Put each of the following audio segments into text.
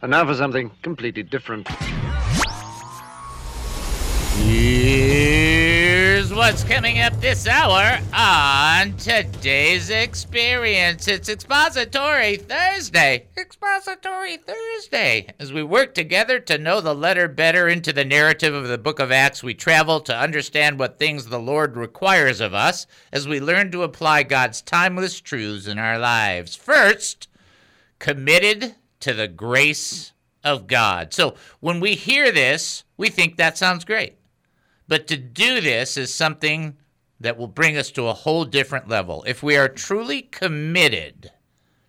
And now for something completely different. Here's what's coming up this hour on today's experience. It's Expository Thursday. Expository Thursday. As we work together to know the letter better into the narrative of the book of Acts, we travel to understand what things the Lord requires of us as we learn to apply God's timeless truths in our lives. First, committed to the grace of God. So when we hear this, we think that sounds great. But to do this is something that will bring us to a whole different level. If we are truly committed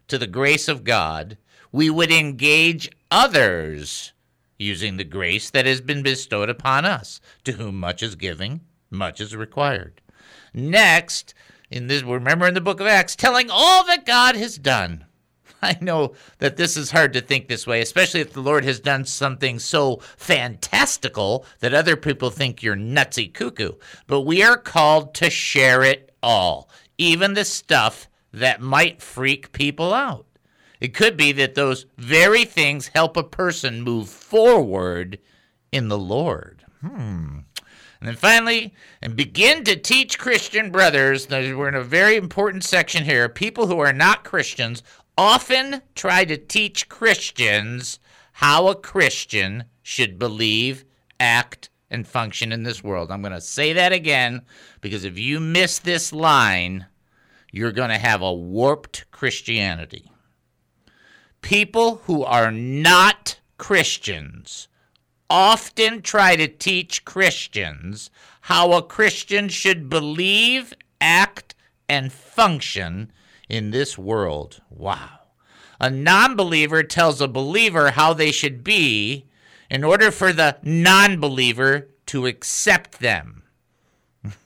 to the grace of God, we would engage others using the grace that has been bestowed upon us, to whom much is giving, much is required. Next, in this remember in the book of Acts, telling all that God has done. I know that this is hard to think this way, especially if the Lord has done something so fantastical that other people think you're nutsy cuckoo. But we are called to share it all, even the stuff that might freak people out. It could be that those very things help a person move forward in the Lord. Hmm. And then finally, and begin to teach Christian brothers, we're in a very important section here, people who are not Christians often try to teach Christians how a Christian should believe, act, and function in this world. I'm going to say that again because if you miss this line, you're going to have a warped Christianity. People who are not Christians often try to teach Christians how a Christian should believe, act, and function in this world. Wow. A non believer tells a believer how they should be in order for the non believer to accept them.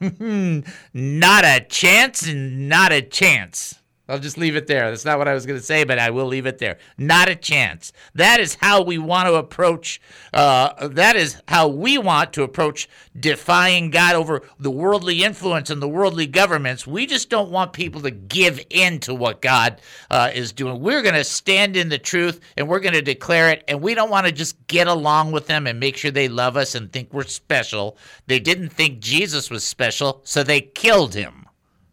not a chance not a chance. I'll just leave it there. That's not what I was going to say, but I will leave it there. Not a chance. That is how we want to approach. Uh, that is how we want to approach defying God over the worldly influence and the worldly governments. We just don't want people to give in to what God uh, is doing. We're going to stand in the truth and we're going to declare it. And we don't want to just get along with them and make sure they love us and think we're special. They didn't think Jesus was special, so they killed him.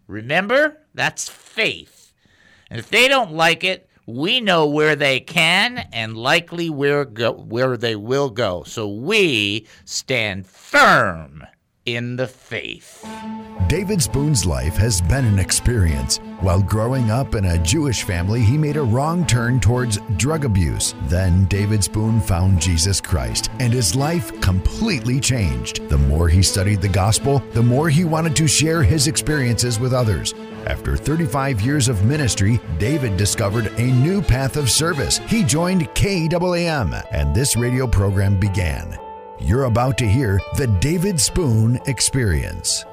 Remember? That's faith. And if they don't like it, we know where they can and likely where go, where they will go. So we stand firm in the faith. David Spoon's life has been an experience. While growing up in a Jewish family, he made a wrong turn towards drug abuse. Then David Spoon found Jesus Christ, and his life completely changed. The more he studied the gospel, the more he wanted to share his experiences with others. After 35 years of ministry, David discovered a new path of service. He joined KAAM, and this radio program began. You're about to hear the David Spoon Experience.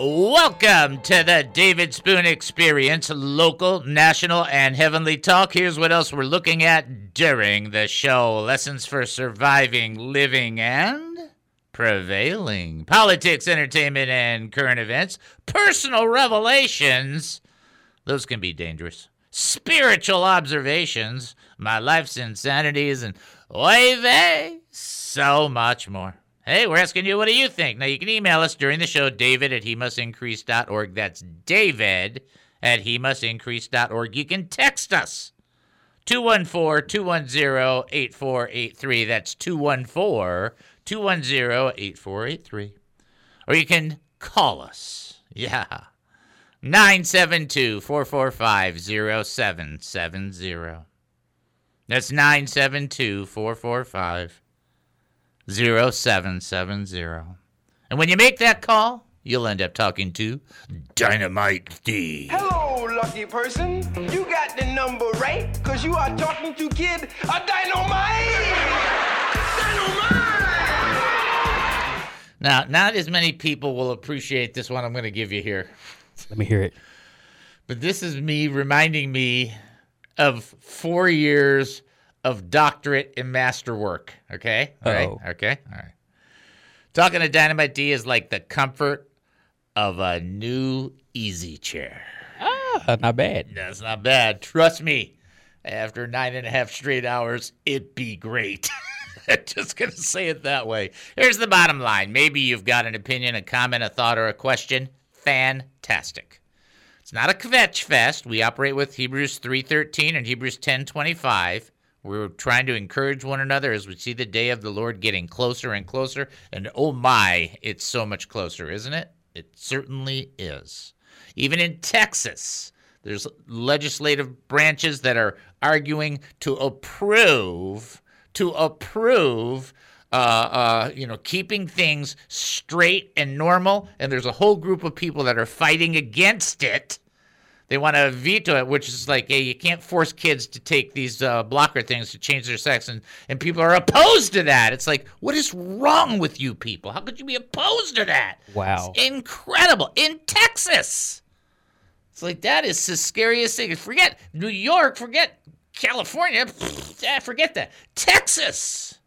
Welcome to the David Spoon Experience, local, national, and heavenly talk. Here's what else we're looking at during the show lessons for surviving, living, and prevailing. Politics, entertainment, and current events. Personal revelations. Those can be dangerous. Spiritual observations. My life's insanities, and oy vey so much more. Hey, we're asking you, what do you think? Now, you can email us during the show, david at he must increase.org. That's david at he must increase.org. You can text us, 214 210 8483. That's 214 210 8483. Or you can call us. Yeah. 972 445 0770. That's 972 445 0770. And when you make that call, you'll end up talking to Dynamite D. Hello, lucky person. You got the number right, because you are talking to Kid a Dynamite! Dynamite! Now, not as many people will appreciate this one I'm going to give you here. Let me hear it. But this is me reminding me of four years of doctorate and masterwork. Okay. All right. Okay. All right. Talking to Dynamite D is like the comfort of a new easy chair. Ah, not bad. That's not bad. Trust me. after nine and a half straight hours, it'd be great. Just going to say it that way. Here's the bottom line. Maybe you've got an opinion, a comment, a thought, or a question. Fantastic. It's not a kvetch fest. We operate with Hebrews 3:13 and Hebrews 10:25. We're trying to encourage one another as we see the day of the Lord getting closer and closer. And oh my, it's so much closer, isn't it? It certainly is. Even in Texas, there's legislative branches that are arguing to approve to approve uh, uh, you know, keeping things straight and normal, and there's a whole group of people that are fighting against it. They want to veto it, which is like, hey, you can't force kids to take these uh, blocker things to change their sex, and, and people are opposed to that. It's like, what is wrong with you people? How could you be opposed to that? Wow. It's incredible. In Texas. It's like, that is the scariest thing. Forget New York, forget California, yeah, forget that. Texas.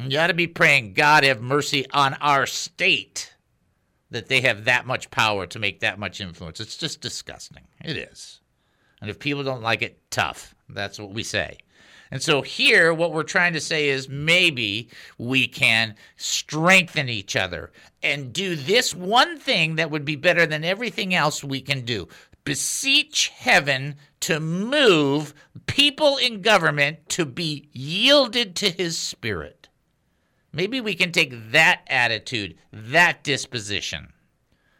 You ought to be praying, God have mercy on our state that they have that much power to make that much influence. It's just disgusting. It is. And if people don't like it, tough. That's what we say. And so here, what we're trying to say is maybe we can strengthen each other and do this one thing that would be better than everything else we can do beseech heaven to move people in government to be yielded to his spirit. Maybe we can take that attitude, that disposition.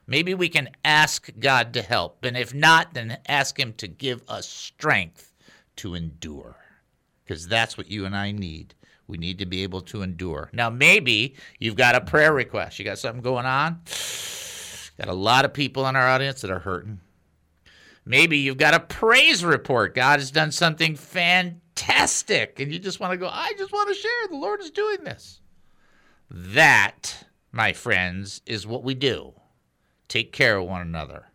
Maybe we can ask God to help. And if not, then ask Him to give us strength to endure. Because that's what you and I need. We need to be able to endure. Now, maybe you've got a prayer request. You got something going on? Got a lot of people in our audience that are hurting. Maybe you've got a praise report. God has done something fantastic, and you just want to go, I just want to share. The Lord is doing this. That, my friends, is what we do. Take care of one another,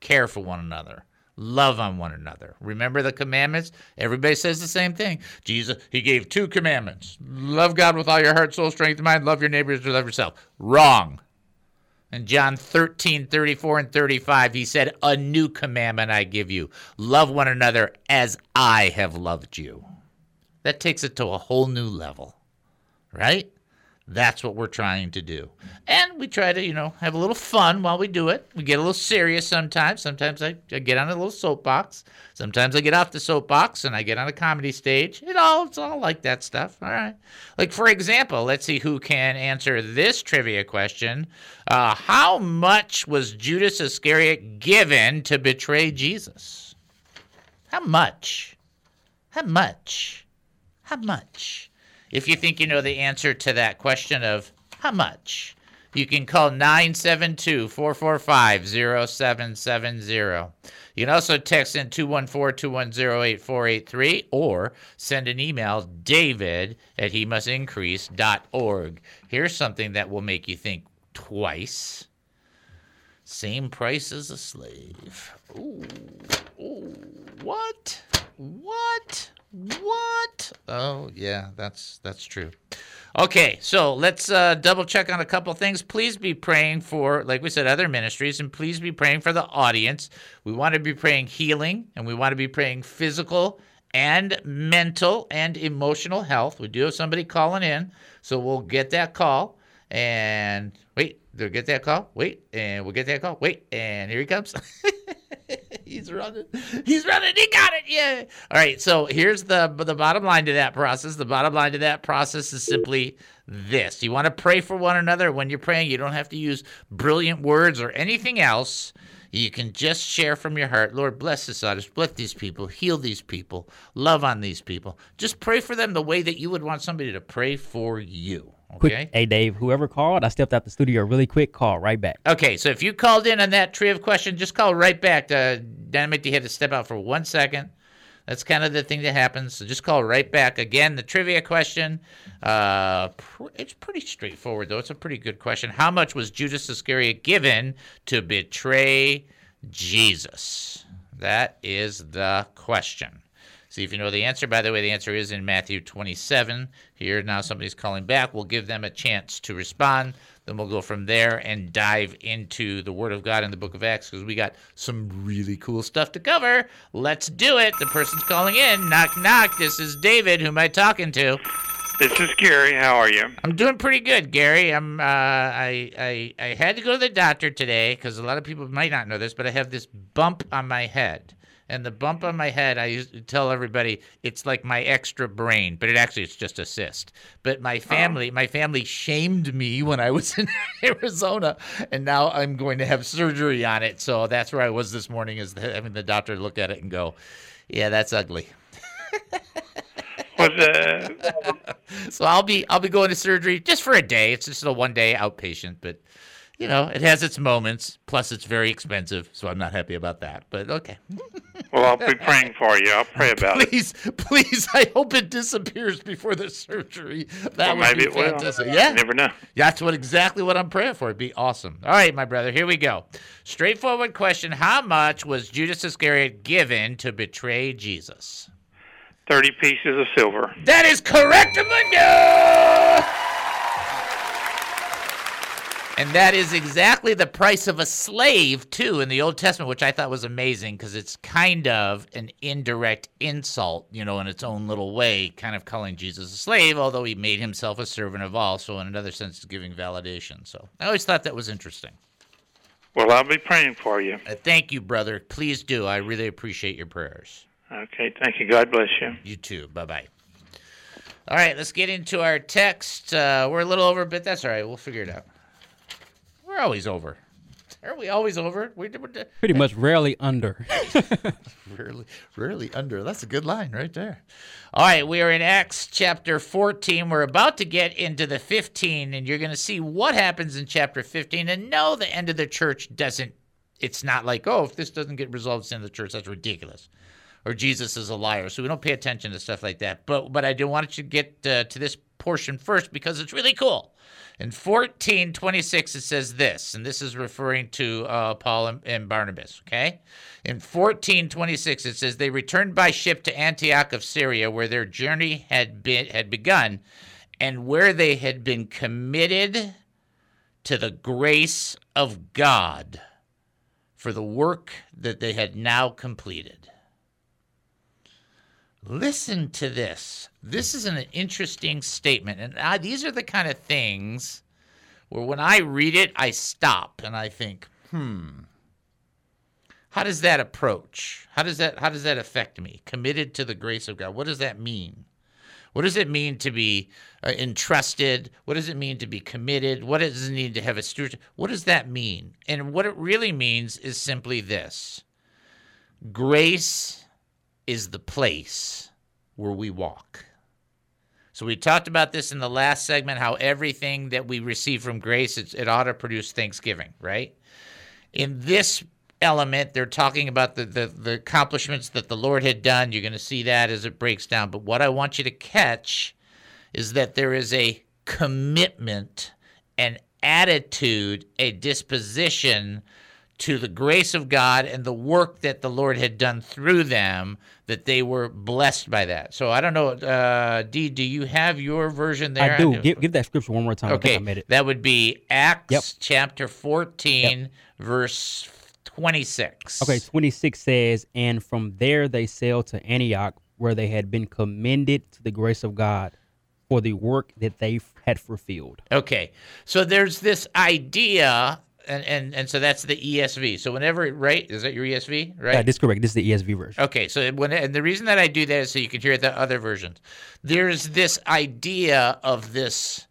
care for one another, love on one another. Remember the commandments? Everybody says the same thing. Jesus, he gave two commandments love God with all your heart, soul, strength, and mind, love your neighbors as love yourself. Wrong. In John 13, 34, and 35, he said, A new commandment I give you love one another as I have loved you. That takes it to a whole new level, right? That's what we're trying to do. And we try to, you know, have a little fun while we do it. We get a little serious sometimes. Sometimes I, I get on a little soapbox. Sometimes I get off the soapbox and I get on a comedy stage. It all it's all like that stuff. All right. Like for example, let's see who can answer this trivia question. Uh, how much was Judas Iscariot given to betray Jesus? How much? How much? How much? If you think you know the answer to that question of how much, you can call 972 445 0770. You can also text in 214 210 8483 or send an email david at he must increase.org. Here's something that will make you think twice. Same price as a slave. Ooh, ooh, what? What? What? Oh yeah, that's that's true. Okay, so let's uh, double check on a couple things. Please be praying for, like we said, other ministries, and please be praying for the audience. We want to be praying healing, and we want to be praying physical and mental and emotional health. We do have somebody calling in, so we'll get that call. And wait, they'll get that call. Wait, and we'll get that call. Wait, and here he comes. He's running. He's running. He got it. Yeah. All right. So here's the the bottom line to that process. The bottom line to that process is simply this: you want to pray for one another. When you're praying, you don't have to use brilliant words or anything else. You can just share from your heart, Lord, bless this audience, bless these people, heal these people, love on these people. Just pray for them the way that you would want somebody to pray for you. Quick, Okay. hey Dave, whoever called, I stepped out the studio really quick. Call right back. Okay, so if you called in on that trivia question, just call right back. Uh, Dynamite, you had to step out for one second. That's kind of the thing that happens. So just call right back. Again, the trivia question, uh, pr- it's pretty straightforward, though. It's a pretty good question. How much was Judas Iscariot given to betray Jesus? That is the question. See if you know the answer. By the way, the answer is in Matthew 27. Here now somebody's calling back. We'll give them a chance to respond. Then we'll go from there and dive into the Word of God in the book of Acts because we got some really cool stuff to cover. Let's do it. The person's calling in. Knock, knock. This is David. Who am I talking to? This is Gary. How are you? I'm doing pretty good, Gary. I'm. Uh, I, I I had to go to the doctor today because a lot of people might not know this, but I have this bump on my head, and the bump on my head, I used to tell everybody it's like my extra brain, but it actually it's just a cyst. But my family, my family shamed me when I was in Arizona, and now I'm going to have surgery on it. So that's where I was this morning, is having the doctor look at it and go, "Yeah, that's ugly." Was uh, so I'll be I'll be going to surgery just for a day. It's just a one day outpatient, but you know it has its moments. Plus, it's very expensive, so I'm not happy about that. But okay, well, I'll be praying for you. I'll pray about it. please, please, I hope it disappears before the surgery. That Well, would be it will. fantastic. You Yeah, never know. that's what exactly what I'm praying for. It'd be awesome. All right, my brother, here we go. Straightforward question: How much was Judas Iscariot given to betray Jesus? Thirty pieces of silver. That is correct, Mundo! And that is exactly the price of a slave, too, in the Old Testament, which I thought was amazing because it's kind of an indirect insult, you know, in its own little way, kind of calling Jesus a slave, although he made himself a servant of all. So, in another sense, it's giving validation. So, I always thought that was interesting. Well, I'll be praying for you. Uh, thank you, brother. Please do. I really appreciate your prayers. Okay. Thank you. God bless you. You too. Bye bye. All right, let's get into our text. Uh, we're a little over, but that's all right. We'll figure it out. We're always over. Are we always over? We, we're, Pretty much rarely under. rarely, rarely under. That's a good line right there. All right, we are in Acts chapter 14. We're about to get into the 15, and you're going to see what happens in chapter 15. And no, the end of the church doesn't. It's not like, oh, if this doesn't get resolved, it's the end of the church. That's ridiculous. Or Jesus is a liar. So we don't pay attention to stuff like that. But but I do want you to get uh, to this portion first because it's really cool. In 1426, it says this, and this is referring to uh, Paul and, and Barnabas, okay? In 1426, it says, They returned by ship to Antioch of Syria, where their journey had, been, had begun, and where they had been committed to the grace of God for the work that they had now completed. Listen to this. This is an interesting statement. And these are the kind of things where when I read it, I stop and I think, hmm, how does that approach? How does that how does that affect me? Committed to the grace of God. What does that mean? What does it mean to be uh, entrusted? What does it mean to be committed? What does it mean to have a stewardship? What does that mean? And what it really means is simply this grace is the place where we walk. So we talked about this in the last segment how everything that we receive from grace it, it ought to produce thanksgiving, right? In this element, they're talking about the, the, the accomplishments that the Lord had done. You're going to see that as it breaks down. But what I want you to catch is that there is a commitment, an attitude, a disposition to the grace of God and the work that the Lord had done through them, that they were blessed by that. So I don't know, uh, Dee, do you have your version there? I do. Give, give that scripture one more time. Okay, think I made it. that would be Acts Yep. chapter 14, verse 26. Okay, 26 says, And from there they sailed to Antioch, where they had been commended to the grace of God for the work that they had fulfilled. Okay. So there's this idea, and, and, and so that's the ESV. So whenever, right? Is that your ESV? Right? Yeah, this correct. This is the ESV version. Okay, so when and the reason that I do that is so you can hear the other versions. There's this idea of this.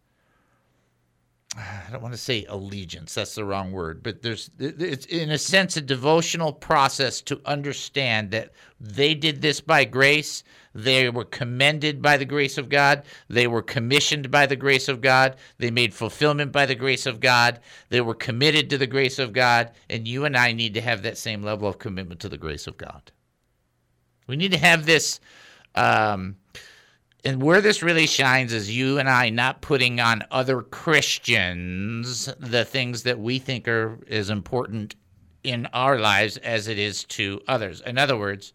I don't want to say allegiance. That's the wrong word, but there's it's in a sense a devotional process to understand that they did this by grace. They were commended by the grace of God. They were commissioned by the grace of God. They made fulfillment by the grace of God. They were committed to the grace of God. And you and I need to have that same level of commitment to the grace of God. We need to have this. Um, and where this really shines is you and I not putting on other Christians the things that we think are as important in our lives as it is to others. In other words,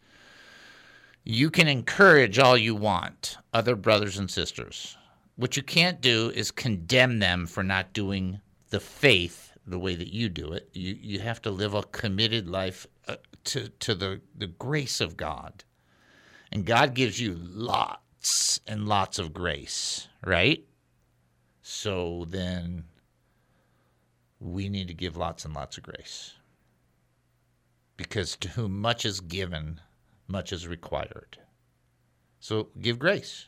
You can encourage all you want other brothers and sisters. What you can't do is condemn them for not doing the faith the way that you do it. You you have to live a committed life uh, to to the the grace of God. And God gives you lots and lots of grace, right? So then we need to give lots and lots of grace. Because to whom much is given, much is required. So give grace.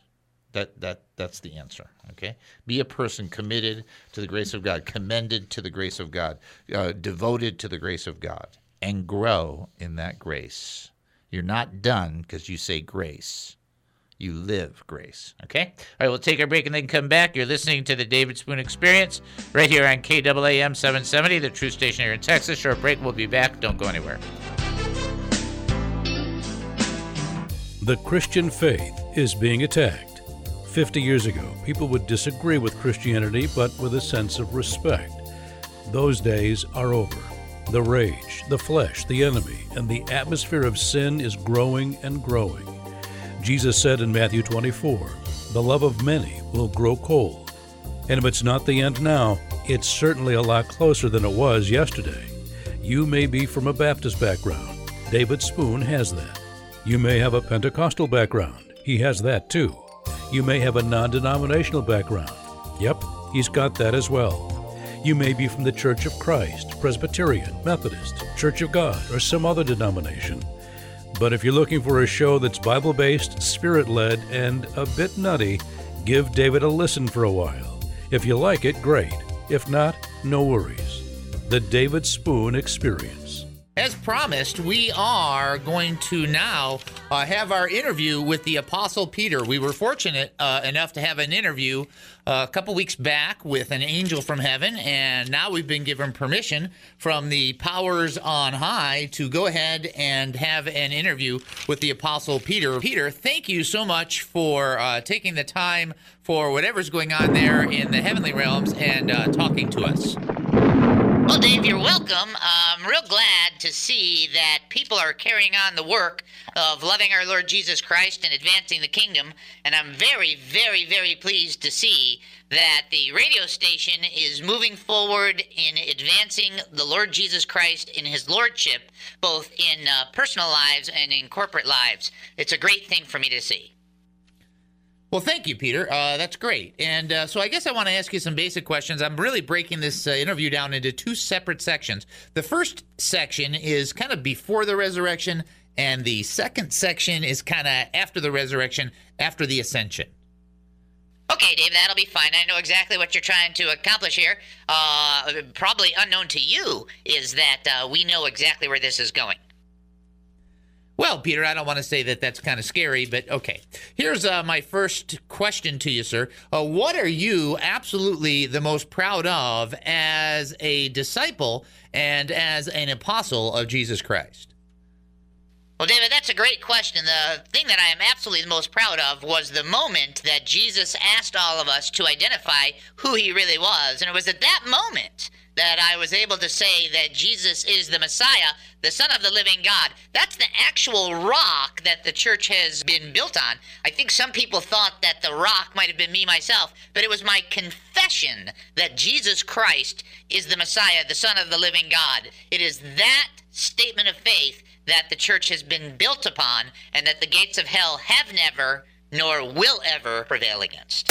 That that that's the answer. Okay, be a person committed to the grace of God, commended to the grace of God, uh, devoted to the grace of God, and grow in that grace. You're not done because you say grace. You live grace. Okay? All right, we'll take our break and then come back. You're listening to the David Spoon Experience right here on KAAM 770, the true station here in Texas. Short break. We'll be back. Don't go anywhere. The Christian faith is being attacked. 50 years ago, people would disagree with Christianity, but with a sense of respect. Those days are over. The rage, the flesh, the enemy, and the atmosphere of sin is growing and growing. Jesus said in Matthew 24, The love of many will grow cold. And if it's not the end now, it's certainly a lot closer than it was yesterday. You may be from a Baptist background. David Spoon has that. You may have a Pentecostal background. He has that too. You may have a non denominational background. Yep, he's got that as well. You may be from the Church of Christ, Presbyterian, Methodist, Church of God, or some other denomination. But if you're looking for a show that's Bible based, spirit led, and a bit nutty, give David a listen for a while. If you like it, great. If not, no worries. The David Spoon Experience. As promised, we are going to now uh, have our interview with the Apostle Peter. We were fortunate uh, enough to have an interview uh, a couple weeks back with an angel from heaven, and now we've been given permission from the powers on high to go ahead and have an interview with the Apostle Peter. Peter, thank you so much for uh, taking the time for whatever's going on there in the heavenly realms and uh, talking to us. Well, Dave, you're welcome. I'm real glad to see that people are carrying on the work of loving our Lord Jesus Christ and advancing the kingdom. And I'm very, very, very pleased to see that the radio station is moving forward in advancing the Lord Jesus Christ in his lordship, both in uh, personal lives and in corporate lives. It's a great thing for me to see. Well, thank you, Peter. Uh, that's great. And uh, so I guess I want to ask you some basic questions. I'm really breaking this uh, interview down into two separate sections. The first section is kind of before the resurrection, and the second section is kind of after the resurrection, after the ascension. Okay, Dave, that'll be fine. I know exactly what you're trying to accomplish here. Uh, probably unknown to you is that uh, we know exactly where this is going. Well, Peter, I don't want to say that that's kind of scary, but okay. Here's uh, my first question to you, sir. Uh, what are you absolutely the most proud of as a disciple and as an apostle of Jesus Christ? Well, David, that's a great question. The thing that I am absolutely the most proud of was the moment that Jesus asked all of us to identify who he really was. And it was at that moment that I was able to say that Jesus is the Messiah, the Son of the living God. That's the actual rock that the church has been built on. I think some people thought that the rock might have been me myself, but it was my confession that Jesus Christ is the Messiah, the Son of the living God. It is that statement of faith that the church has been built upon and that the gates of hell have never nor will ever prevail against.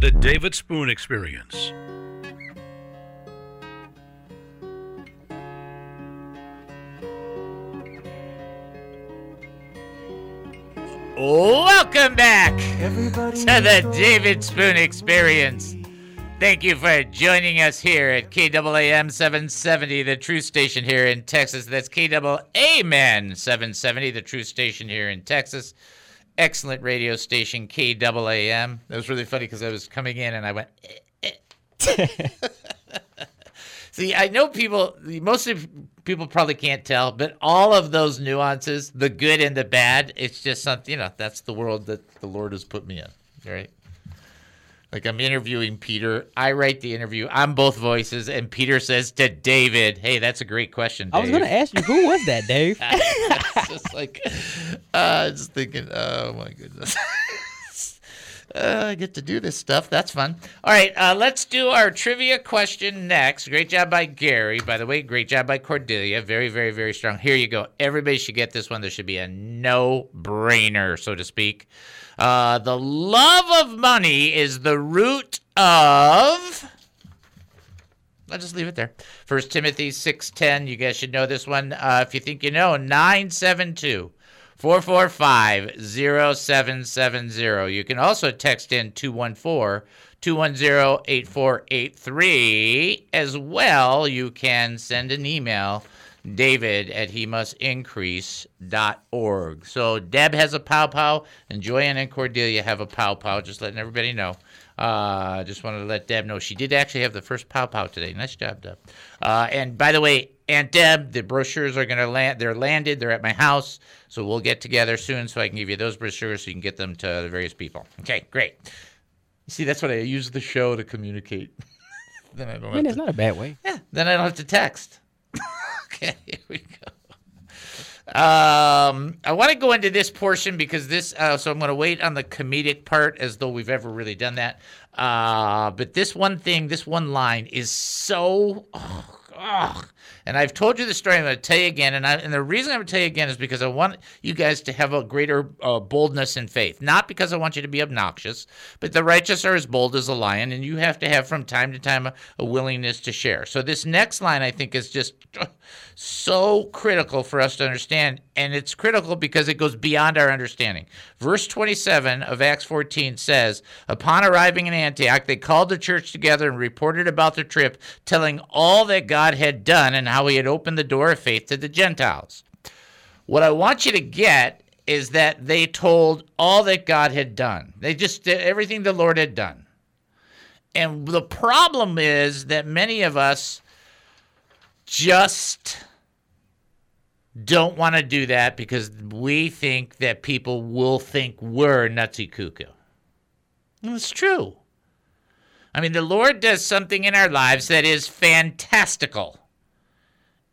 The David Spoon Experience. Welcome back to the David Spoon Experience. Thank you for joining us here at KAAM 770, the true station here in Texas. That's KAAM 770, the true station here in Texas. Excellent radio station, KAAM. That was really funny because I was coming in and I went. Eh, eh. See, I know people, most of people probably can't tell, but all of those nuances, the good and the bad, it's just something, you know, that's the world that the Lord has put me in, right? Like I'm interviewing Peter. I write the interview. I'm both voices, and Peter says to David, "Hey, that's a great question." Dave. I was going to ask you, who was that, Dave? it's just like, uh, just thinking, oh my goodness. Uh, I get to do this stuff. That's fun. All right, uh, let's do our trivia question next. Great job by Gary. By the way, great job by Cordelia. Very, very, very strong. Here you go. Everybody should get this one. There should be a no brainer, so to speak. Uh, the love of money is the root of. I'll just leave it there. First Timothy 6.10. You guys should know this one. Uh, if you think you know, 972 445 0770. You can also text in 214 210 8483. As well, you can send an email, david at he must. So Deb has a pow pow, and Joanne and Cordelia have a pow pow. Just letting everybody know. Uh, just wanted to let Deb know she did actually have the first pow pow today. Nice job, Deb. Uh, and by the way, Aunt Deb, the brochures are going to land. They're landed. They're at my house. So we'll get together soon so I can give you those brochures so you can get them to the various people. Okay, great. You see, that's what I use the show to communicate. then I don't I have mean, to, it's not a bad way. yeah, then I don't have to text. okay, here we go. Um, I want to go into this portion because this, uh, so I'm going to wait on the comedic part as though we've ever really done that. Uh, but this one thing, this one line is so, oh, oh. And I've told you the story. I'm going to tell you again, and I, and the reason I'm going to tell you again is because I want you guys to have a greater uh, boldness in faith, not because I want you to be obnoxious, but the righteous are as bold as a lion, and you have to have from time to time a, a willingness to share. So this next line I think is just so critical for us to understand, and it's critical because it goes beyond our understanding. Verse 27 of Acts 14 says, Upon arriving in Antioch, they called the church together and reported about their trip, telling all that God had done and how he had opened the door of faith to the Gentiles. What I want you to get is that they told all that God had done. They just did everything the Lord had done. And the problem is that many of us just don't want to do that because we think that people will think we're nutsy cuckoo. And it's true. I mean, the Lord does something in our lives that is fantastical.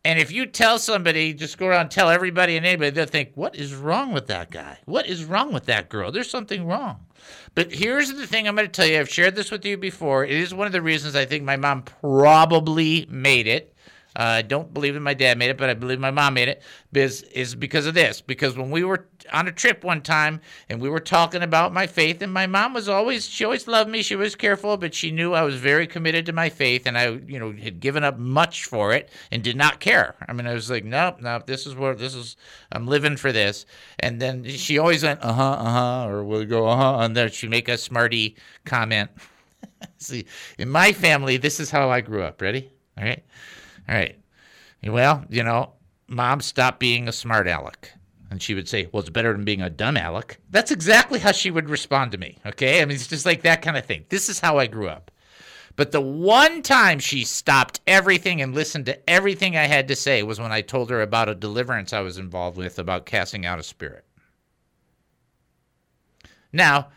And if you tell somebody, just go around tell everybody and anybody, they'll think, what is wrong with that guy? What is wrong with that girl? There's something wrong. But here's the thing I'm going to tell you. I've shared this with you before. It is one of the reasons I think my mom probably made it. Uh, I don't believe that my dad made it, but I believe my mom made it. Is is because of this? Because when we were on a trip one time and we were talking about my faith, and my mom was always she always loved me. She was careful, but she knew I was very committed to my faith, and I you know had given up much for it and did not care. I mean, I was like, nope, nope. This is where this is. I'm living for this. And then she always went, uh huh, uh huh, or we'll go, uh huh, and then she'd make a smarty comment. See, in my family, this is how I grew up. Ready? All right. All right. Well, you know, mom stopped being a smart aleck. And she would say, Well, it's better than being a dumb Alec. That's exactly how she would respond to me. Okay. I mean, it's just like that kind of thing. This is how I grew up. But the one time she stopped everything and listened to everything I had to say was when I told her about a deliverance I was involved with about casting out a spirit. Now,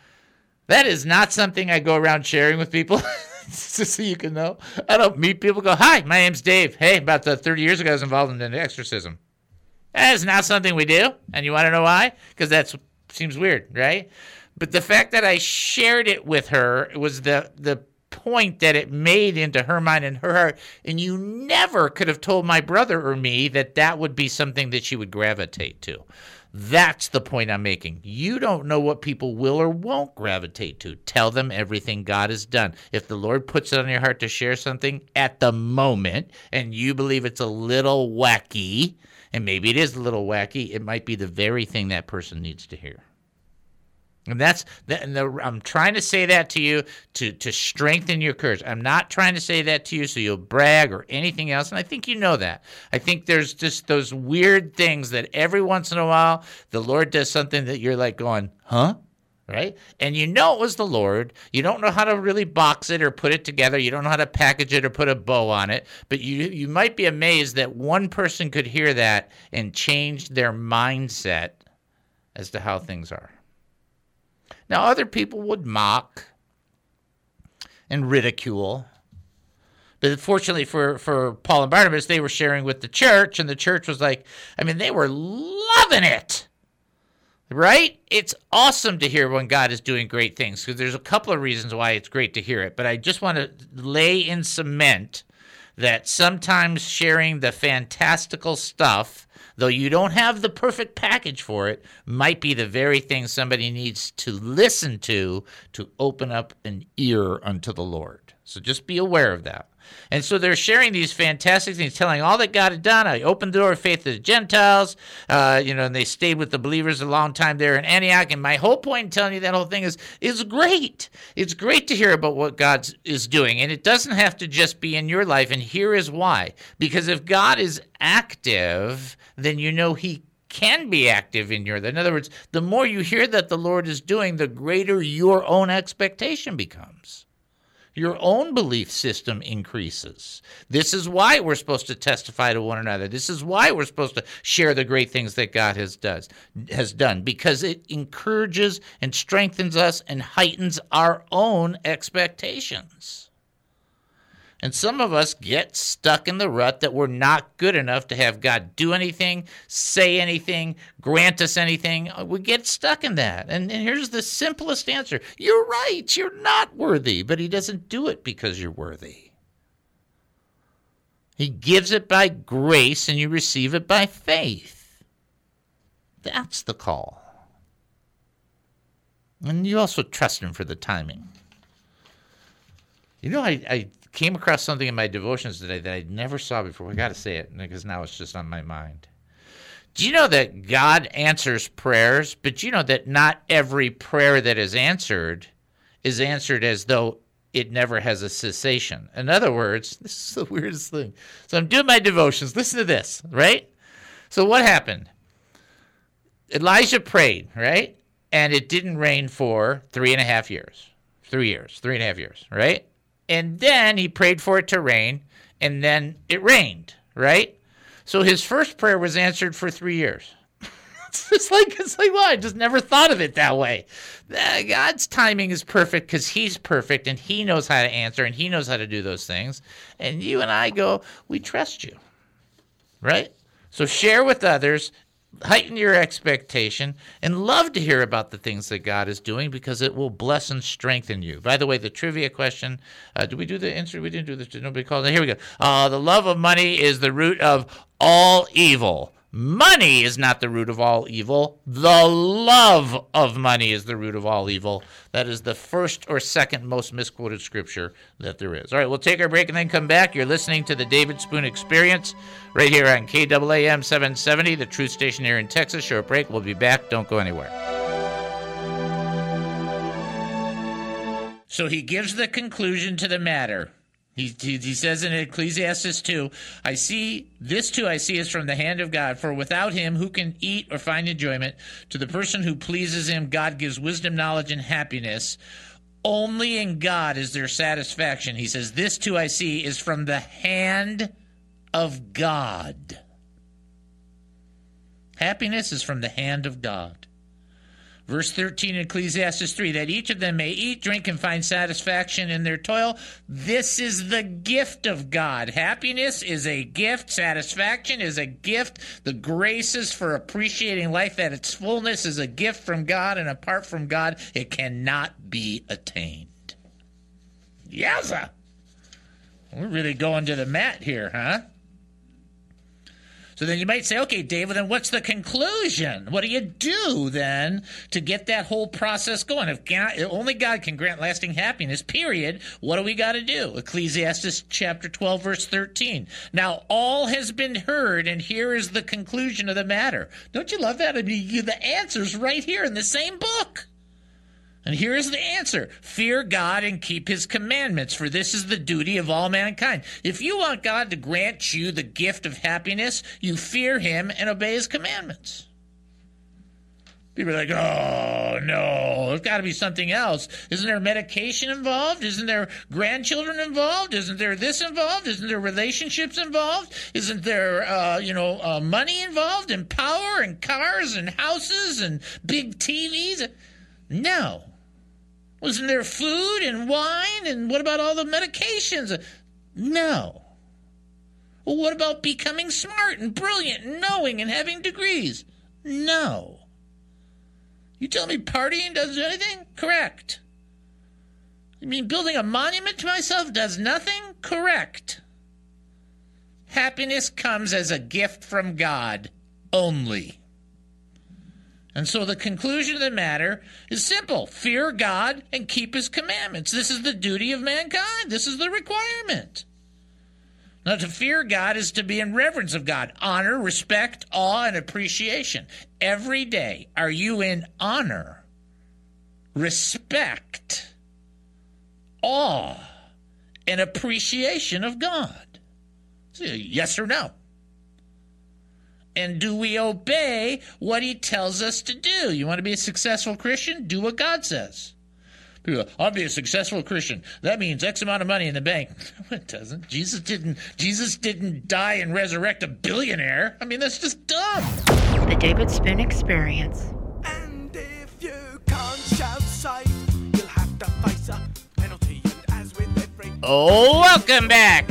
that is not something I go around sharing with people. just so you can know. I don't meet people go, Hi, my name's Dave. Hey, about the 30 years ago, I was involved in an exorcism. Eh, that is not something we do. And you want to know why? Because that seems weird, right? But the fact that I shared it with her was the, the point that it made into her mind and her heart. And you never could have told my brother or me that that would be something that she would gravitate to. That's the point I'm making. You don't know what people will or won't gravitate to. Tell them everything God has done. If the Lord puts it on your heart to share something at the moment and you believe it's a little wacky, and maybe it is a little wacky, it might be the very thing that person needs to hear. And that's that. And the, I'm trying to say that to you to to strengthen your courage. I'm not trying to say that to you so you'll brag or anything else. And I think you know that. I think there's just those weird things that every once in a while the Lord does something that you're like going, huh? Right? And you know it was the Lord. You don't know how to really box it or put it together. You don't know how to package it or put a bow on it. But you you might be amazed that one person could hear that and change their mindset as to how things are. Now, other people would mock, and ridicule. But fortunately for, for Paul and Barnabas, they were sharing with the church, and the church was like, I mean, they were loving it. Right? It's awesome to hear when God is doing great things because there's a couple of reasons why it's great to hear it. But I just want to lay in cement that sometimes sharing the fantastical stuff, though you don't have the perfect package for it, might be the very thing somebody needs to listen to to open up an ear unto the Lord. So just be aware of that. And so they're sharing these fantastic things, telling all that God had done. I opened the door of faith to the Gentiles, uh, you know, and they stayed with the believers a long time there in Antioch. And my whole point in telling you that whole thing is, is great. It's great to hear about what God is doing. And it doesn't have to just be in your life. And here is why. Because if God is active, then you know he can be active in your life. in other words the more you hear that the lord is doing the greater your own expectation becomes your own belief system increases. This is why we're supposed to testify to one another. This is why we're supposed to share the great things that God has does has done because it encourages and strengthens us and heightens our own expectations. And some of us get stuck in the rut that we're not good enough to have God do anything, say anything, grant us anything. Uh, we get stuck in that. And, and here's the simplest answer You're right. You're not worthy, but He doesn't do it because you're worthy. He gives it by grace and you receive it by faith. That's the call. And you also trust Him for the timing. You know, I, I came across something in my devotions today that I never saw before. I got to say it because now it's just on my mind. Do you know that God answers prayers, but you know that not every prayer that is answered is answered as though it never has a cessation. In other words, this is the weirdest thing. So I'm doing my devotions. Listen to this, right? So what happened? Elijah prayed, right? And it didn't rain for three and a half years. Three years, three and a half years, right? And then he prayed for it to rain, and then it rained, right? So his first prayer was answered for three years. it's just like it's like well, I just never thought of it that way. Uh, God's timing is perfect because He's perfect and He knows how to answer and He knows how to do those things. And you and I go, we trust you, right? So share with others heighten your expectation and love to hear about the things that God is doing because it will bless and strengthen you. By the way, the trivia question uh, did we do the answer? We didn't do this. Nobody called. Here we go. Uh, the love of money is the root of all evil. Money is not the root of all evil. The love of money is the root of all evil. That is the first or second most misquoted scripture that there is. All right, we'll take our break and then come back. You're listening to the David Spoon Experience right here on KAAM 770, the truth station here in Texas. Short break. We'll be back. Don't go anywhere. So he gives the conclusion to the matter. He, he, he, says in Ecclesiastes 2, I see, this too I see is from the hand of God, for without him who can eat or find enjoyment? To the person who pleases him, God gives wisdom, knowledge, and happiness. Only in God is there satisfaction. He says, This too I see is from the hand of God. Happiness is from the hand of God. Verse 13 in Ecclesiastes 3 that each of them may eat, drink, and find satisfaction in their toil. This is the gift of God. Happiness is a gift, satisfaction is a gift. The graces for appreciating life at its fullness is a gift from God, and apart from God, it cannot be attained. Yowza! We're really going to the mat here, huh? So then you might say, okay, David, then what's the conclusion? What do you do then to get that whole process going? If God, only God can grant lasting happiness, period, what do we got to do? Ecclesiastes chapter 12, verse 13. Now, all has been heard, and here is the conclusion of the matter. Don't you love that? I mean, the answer's right here in the same book. And here is the answer Fear God and keep his commandments, for this is the duty of all mankind. If you want God to grant you the gift of happiness, you fear him and obey his commandments. People are like, oh, no, there's got to be something else. Isn't there medication involved? Isn't there grandchildren involved? Isn't there this involved? Isn't there relationships involved? Isn't there, uh, you know, uh, money involved and power and cars and houses and big TVs? No. Wasn't there food and wine? And what about all the medications? No. Well, what about becoming smart and brilliant and knowing and having degrees? No. You tell me partying doesn't do anything? Correct. You mean building a monument to myself does nothing? Correct. Happiness comes as a gift from God only. And so the conclusion of the matter is simple fear God and keep his commandments. This is the duty of mankind, this is the requirement. Now, to fear God is to be in reverence of God, honor, respect, awe, and appreciation. Every day, are you in honor, respect, awe, and appreciation of God? Yes or no? And do we obey what he tells us to do? You want to be a successful Christian? Do what God says. People, I'll be a successful Christian. That means X amount of money in the bank. No, it doesn't. Jesus didn't. Jesus didn't die and resurrect a billionaire. I mean, that's just dumb. The David Spoon Experience. And if you can't shout sight, you'll have to face a penalty. And as with every Oh, welcome back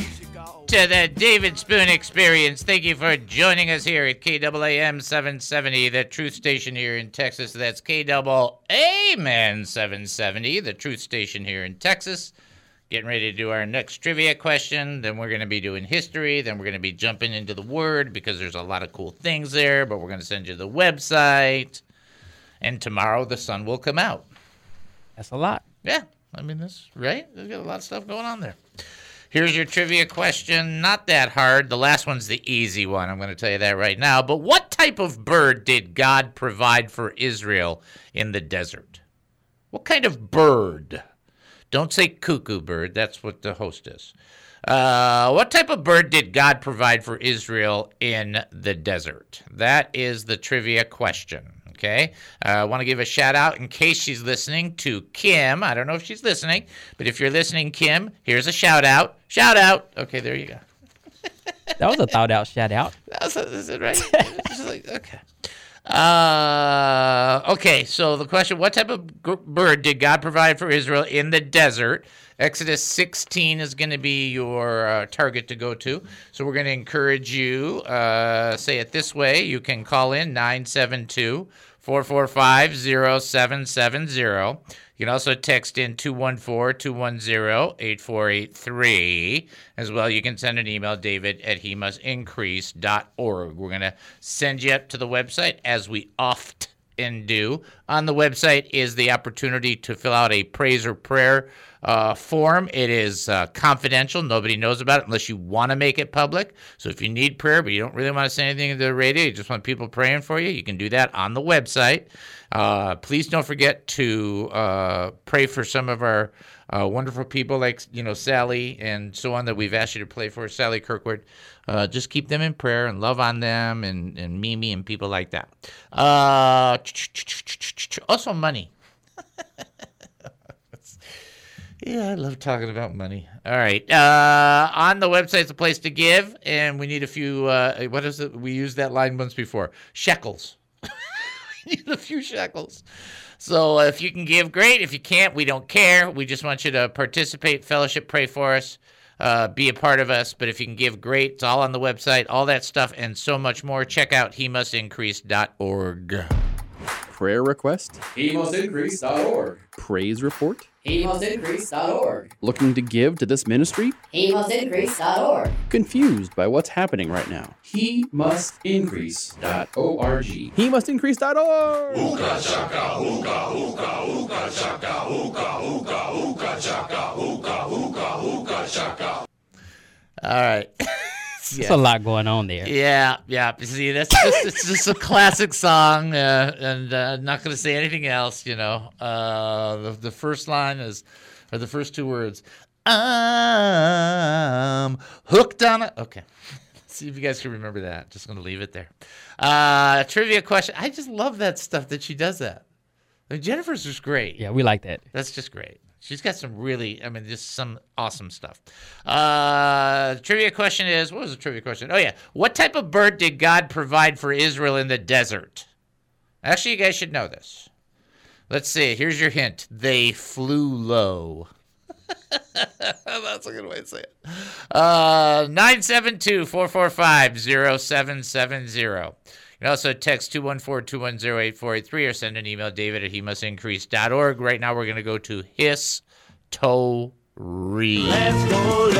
to the David Spoon Experience. Thank you for joining us here at KAAM 770, the truth station here in Texas. That's KAAM 770, the truth station here in Texas. Getting ready to do our next trivia question. Then we're going to be doing history. Then we're going to be jumping into the Word because there's a lot of cool things there. But we're going to send you the website. And tomorrow the sun will come out. That's a lot. Yeah, I mean that's right. There's got a lot of stuff going on there. Here's your trivia question. Not that hard. The last one's the easy one. I'm going to tell you that right now. But what type of bird did God provide for Israel in the desert? What kind of bird? Don't say cuckoo bird. That's what the host is. Uh, what type of bird did God provide for Israel in the desert? That is the trivia question. Okay. Uh, I want to give a shout out in case she's listening to Kim. I don't know if she's listening, but if you're listening, Kim, here's a shout out. Shout out. Okay, there you go. That was a thought out shout out. That's is it right? Like, okay. Uh, okay, so the question what type of bird did God provide for Israel in the desert? Exodus 16 is going to be your uh, target to go to. So we're going to encourage you, uh, say it this way. You can call in 972 445 0770. You can also text in 214 210 8483. As well, you can send an email, david at he must. We're going to send you up to the website as we oft and do. On the website is the opportunity to fill out a praise or prayer uh, form. It is uh, confidential. Nobody knows about it unless you want to make it public. So if you need prayer, but you don't really want to say anything to the radio, you just want people praying for you, you can do that on the website. Uh, please don't forget to uh, pray for some of our uh, wonderful people like you know Sally and so on that we've asked you to pray for. Sally Kirkwood. Uh, just keep them in prayer and love on them and, and Mimi and people like that. Uh, also, money. Yeah, I love talking about money. All right. Uh, on the website's a place to give, and we need a few. Uh, what is it? We used that line once before. Shekels. need a few shekels. So uh, if you can give, great. If you can't, we don't care. We just want you to participate, fellowship, pray for us, uh, be a part of us. But if you can give, great. It's all on the website, all that stuff, and so much more. Check out he increase.org. Prayer request? HeMustIncrease.org. Praise report? HeMustIncrease.org. Looking to give to this ministry? HeMustIncrease.org. Confused by what's happening right now? HeMustIncrease.org. He must increase.org. All right. There's a lot going on there. Yeah, yeah. You See, that's just it's just a classic song, uh, and uh, not going to say anything else. You know, uh, the the first line is, or the first two words, "I'm hooked on it." Okay, see if you guys can remember that. Just going to leave it there. Uh, trivia question. I just love that stuff that she does that. I mean, Jennifer's just great. Yeah, we like that. That's just great. She's got some really, I mean, just some awesome stuff. Uh, trivia question is what was the trivia question? Oh, yeah. What type of bird did God provide for Israel in the desert? Actually, you guys should know this. Let's see. Here's your hint. They flew low. That's a good way to say it. Uh, 972 445 0770. Also text 214 210 8483 or send an email, david at he must. Right now, we're going to go to history. Let's go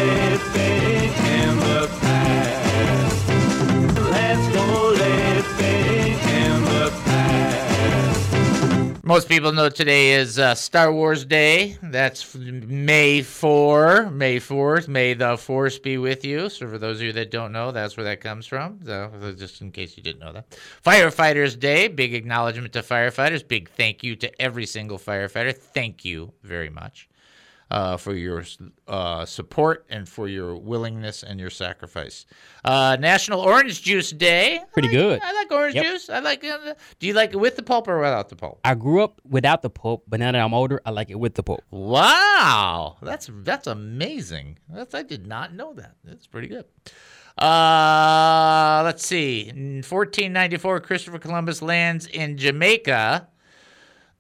Most people know today is uh, Star Wars Day. That's May 4, May 4th. May the Force be with you. So, for those of you that don't know, that's where that comes from. So, just in case you didn't know that. Firefighters Day, big acknowledgement to firefighters. Big thank you to every single firefighter. Thank you very much uh, for your uh, support and for your willingness and your sacrifice. Uh, National Orange Juice Day. Pretty good. I like orange Yep. juice. I like. Uh, do you like it with the pulp or without the pulp? I grew up without the pulp, but now that I'm older, I like it with the pulp. Wow, that's that's amazing. That's I did not know that. That's pretty good. Uh, let's see. In 1494, Christopher Columbus lands in Jamaica.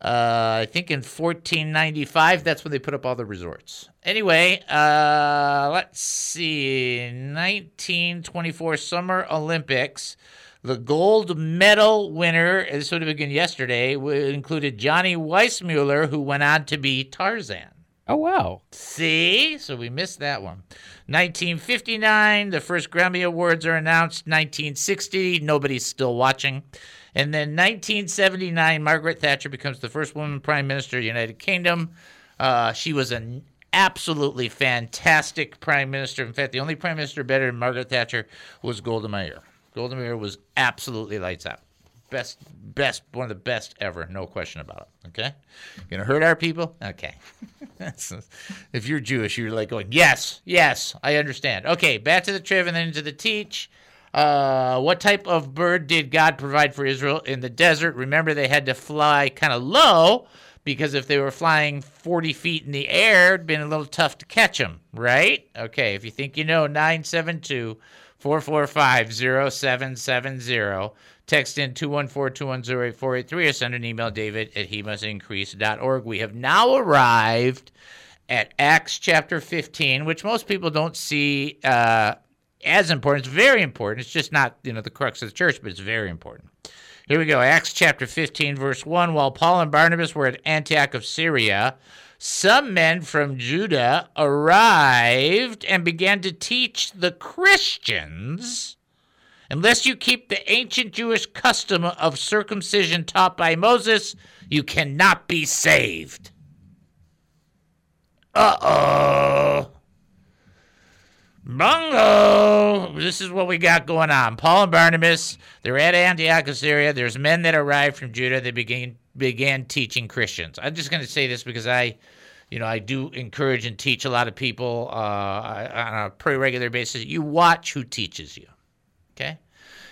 Uh, I think in 1495, that's when they put up all the resorts. Anyway, uh, let's see. 1924 Summer Olympics. The gold medal winner, this would have been yesterday, included Johnny Weissmuller, who went on to be Tarzan. Oh, wow. See? So we missed that one. 1959, the first Grammy Awards are announced. 1960, nobody's still watching. And then 1979, Margaret Thatcher becomes the first woman prime minister of the United Kingdom. Uh, she was an absolutely fantastic prime minister. In fact, the only prime minister better than Margaret Thatcher was Golda Meir. Golda Meir was absolutely lights out. Best, best, one of the best ever, no question about it. Okay, gonna hurt our people. Okay, if you're Jewish, you're like going, yes, yes, I understand. Okay, back to the triv and then into the teach. Uh, what type of bird did God provide for Israel in the desert? Remember, they had to fly kind of low because if they were flying 40 feet in the air, it'd been a little tough to catch them, right? Okay, if you think you know, 972 445 0770. Text in 214 210 8483 or send an email, david at he must. We have now arrived at Acts chapter 15, which most people don't see uh, as important. It's very important. It's just not, you know, the crux of the church, but it's very important. Here we go. Acts chapter 15, verse 1. While Paul and Barnabas were at Antioch of Syria, some men from Judah arrived and began to teach the Christians unless you keep the ancient Jewish custom of circumcision taught by Moses, you cannot be saved. Uh oh. Bungo! This is what we got going on. Paul and Barnabas, they're at Antioch Syria. There's men that arrived from Judah. They began began teaching Christians. I'm just going to say this because I, you know, I do encourage and teach a lot of people uh, on a pretty regular basis. You watch who teaches you. Okay?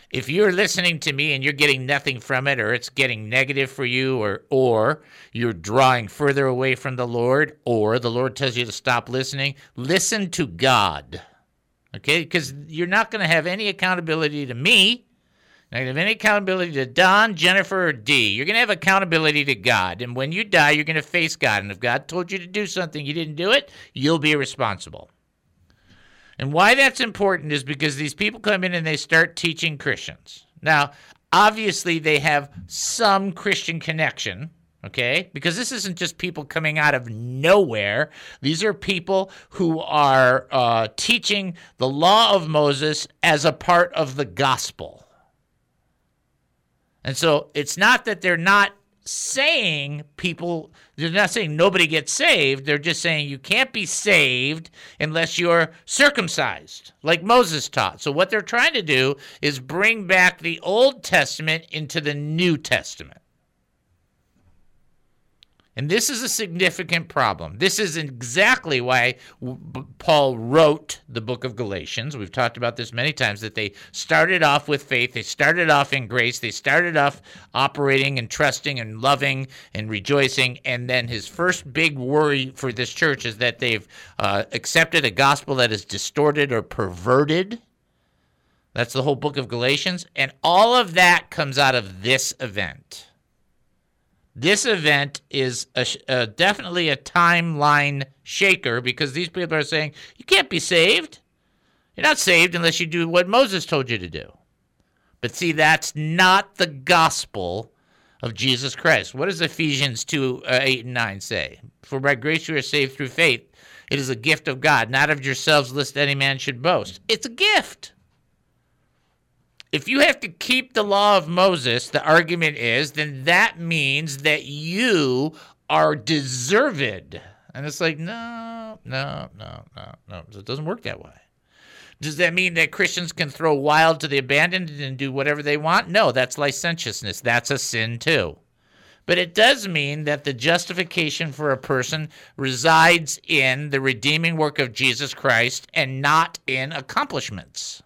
If you're listening to me and you're getting nothing from it or it's getting negative for you or or you're drawing further away from the Lord or the Lord tells you to stop listening, listen to God. Okay? Cuz you're not going to have any accountability to me. Not going to have any accountability to Don, Jennifer, or D. You're going to have accountability to God. And when you die, you're going to face God. And if God told you to do something, you didn't do it, you'll be responsible. And why that's important is because these people come in and they start teaching Christians. Now, obviously, they have some Christian connection, okay? Because this isn't just people coming out of nowhere. These are people who are uh, teaching the law of Moses as a part of the gospel. And so it's not that they're not saying people, they're not saying nobody gets saved. They're just saying you can't be saved unless you're circumcised, like Moses taught. So what they're trying to do is bring back the Old Testament into the New Testament. And this is a significant problem. This is exactly why Paul wrote the book of Galatians. We've talked about this many times that they started off with faith, they started off in grace, they started off operating and trusting and loving and rejoicing. And then his first big worry for this church is that they've uh, accepted a gospel that is distorted or perverted. That's the whole book of Galatians. And all of that comes out of this event. This event is a, uh, definitely a timeline shaker because these people are saying you can't be saved. You're not saved unless you do what Moses told you to do. But see, that's not the gospel of Jesus Christ. What does Ephesians 2 uh, 8 and 9 say? For by grace you are saved through faith. It is a gift of God, not of yourselves, lest any man should boast. It's a gift. If you have to keep the law of Moses, the argument is, then that means that you are deserved. And it's like, no, no, no, no, no. It doesn't work that way. Does that mean that Christians can throw wild to the abandoned and do whatever they want? No, that's licentiousness. That's a sin too. But it does mean that the justification for a person resides in the redeeming work of Jesus Christ and not in accomplishments.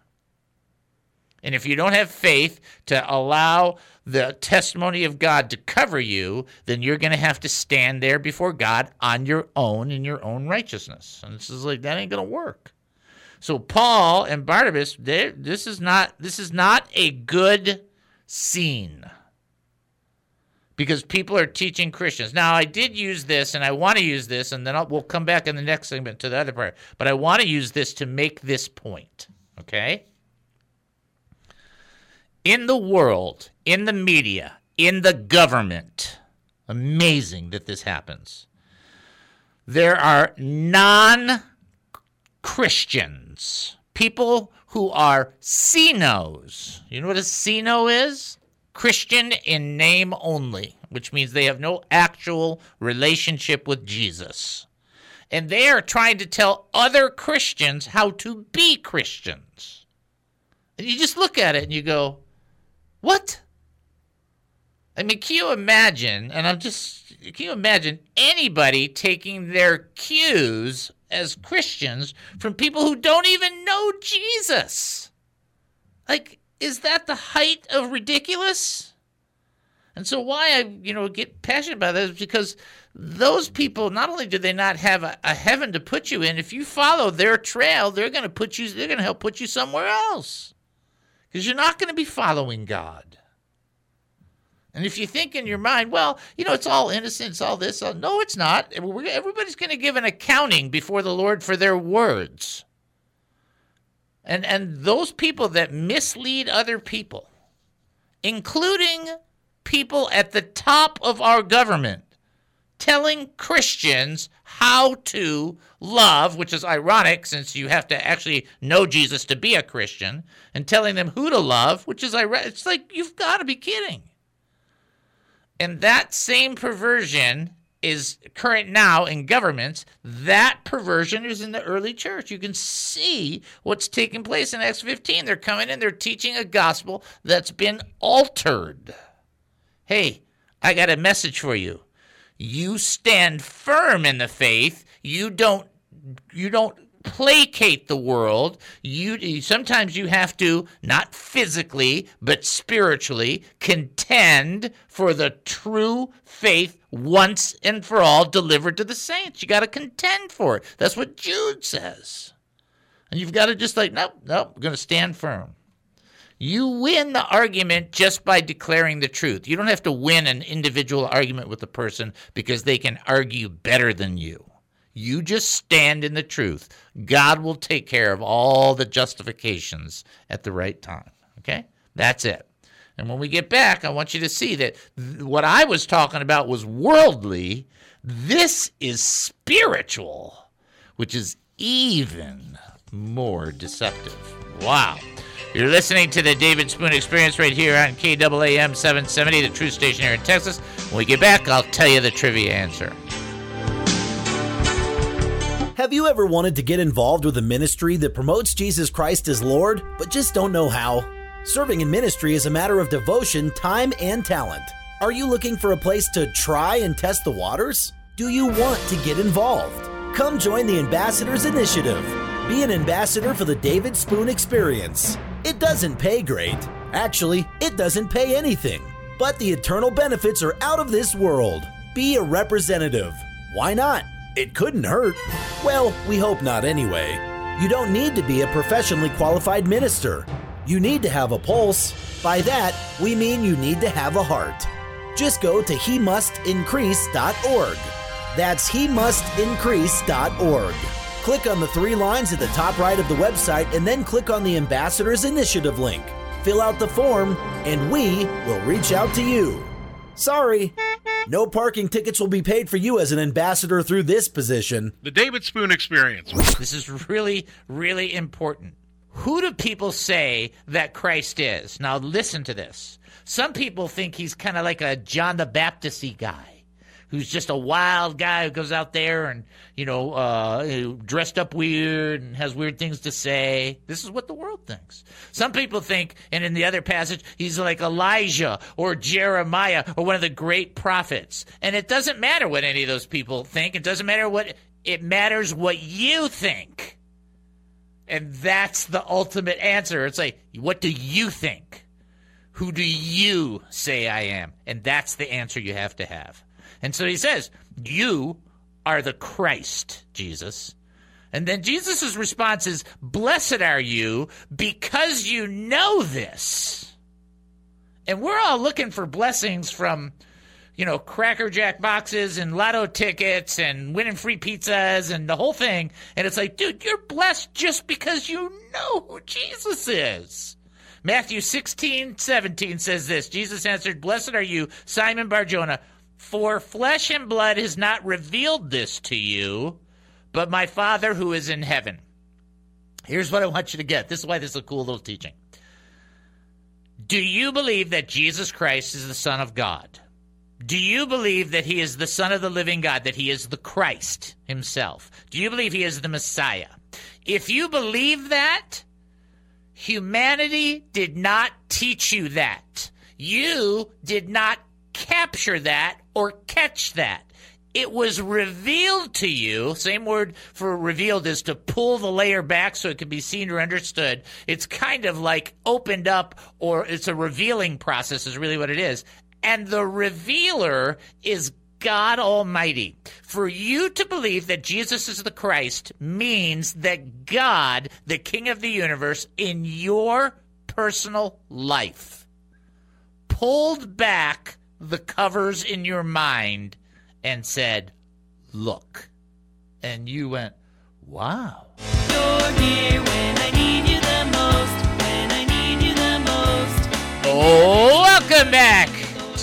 And if you don't have faith to allow the testimony of God to cover you, then you're going to have to stand there before God on your own in your own righteousness. And this is like that ain't going to work. So Paul and Barnabas, this is not this is not a good scene because people are teaching Christians. Now, I did use this, and I want to use this, and then I'll, we'll come back in the next segment to the other part. But I want to use this to make this point. Okay in the world, in the media, in the government. Amazing that this happens. There are non Christians, people who are CINOs. You know what a CINO is? Christian in name only, which means they have no actual relationship with Jesus. And they are trying to tell other Christians how to be Christians. And you just look at it and you go, what? I mean, can you imagine? And I'm just, can you imagine anybody taking their cues as Christians from people who don't even know Jesus? Like, is that the height of ridiculous? And so, why I, you know, get passionate about this is because those people not only do they not have a, a heaven to put you in, if you follow their trail, they're going to put you, they're going to help put you somewhere else because you're not going to be following God. And if you think in your mind, well, you know, it's all innocent, it's all this, all, no, it's not. Eh, everybody's going to give an accounting before the Lord for their words. And and those people that mislead other people, including people at the top of our government, telling Christians how to love, which is ironic since you have to actually know Jesus to be a Christian, and telling them who to love, which is ironic. It's like, you've got to be kidding. And that same perversion is current now in governments. That perversion is in the early church. You can see what's taking place in Acts 15. They're coming in, they're teaching a gospel that's been altered. Hey, I got a message for you you stand firm in the faith. You don't you don't placate the world. You sometimes you have to not physically but spiritually contend for the true faith once and for all delivered to the saints. You got to contend for it. That's what Jude says. And you've got to just like, nope, nope, we're going to stand firm. You win the argument just by declaring the truth. You don't have to win an individual argument with a person because they can argue better than you. You just stand in the truth. God will take care of all the justifications at the right time. Okay? That's it. And when we get back, I want you to see that th- what I was talking about was worldly. This is spiritual, which is even more deceptive. Wow. You're listening to the David Spoon Experience right here on KAAM 770, the Truth Station here in Texas. When we get back, I'll tell you the trivia answer. Have you ever wanted to get involved with a ministry that promotes Jesus Christ as Lord, but just don't know how? Serving in ministry is a matter of devotion, time, and talent. Are you looking for a place to try and test the waters? Do you want to get involved? Come join the Ambassadors Initiative. Be an ambassador for the David Spoon Experience. It doesn't pay great. Actually, it doesn't pay anything. But the eternal benefits are out of this world. Be a representative. Why not? It couldn't hurt. Well, we hope not anyway. You don't need to be a professionally qualified minister. You need to have a pulse. By that, we mean you need to have a heart. Just go to he mustincrease.org. That's he mustincrease.org. Click on the three lines at the top right of the website and then click on the Ambassadors Initiative link. Fill out the form, and we will reach out to you. Sorry, no parking tickets will be paid for you as an ambassador through this position. The David Spoon Experience. This is really, really important. Who do people say that Christ is? Now, listen to this. Some people think he's kind of like a John the Baptist guy who's just a wild guy who goes out there and you know uh, dressed up weird and has weird things to say. This is what the world thinks. Some people think, and in the other passage, he's like Elijah or Jeremiah or one of the great prophets. And it doesn't matter what any of those people think. It doesn't matter what it matters what you think. And that's the ultimate answer. It's like, what do you think? Who do you say I am? And that's the answer you have to have. And so he says, You are the Christ, Jesus. And then Jesus' response is, Blessed are you because you know this. And we're all looking for blessings from, you know, Cracker Jack boxes and lotto tickets and winning free pizzas and the whole thing. And it's like, dude, you're blessed just because you know who Jesus is. Matthew 16, 17 says this Jesus answered, Blessed are you, Simon Barjona for flesh and blood has not revealed this to you, but my Father who is in heaven. Here's what I want you to get. This is why this is a cool little teaching. Do you believe that Jesus Christ is the Son of God? Do you believe that he is the Son of the living God, that he is the Christ himself? Do you believe he is the Messiah? If you believe that, humanity did not teach you that. You did not capture that or catch that. It was revealed to you. Same word for revealed is to pull the layer back so it can be seen or understood. It's kind of like opened up or it's a revealing process, is really what it is. And the revealer is God Almighty. For you to believe that Jesus is the Christ means that God, the King of the universe, in your personal life, pulled back the covers in your mind and said, Look. And you went, Wow. Oh, welcome back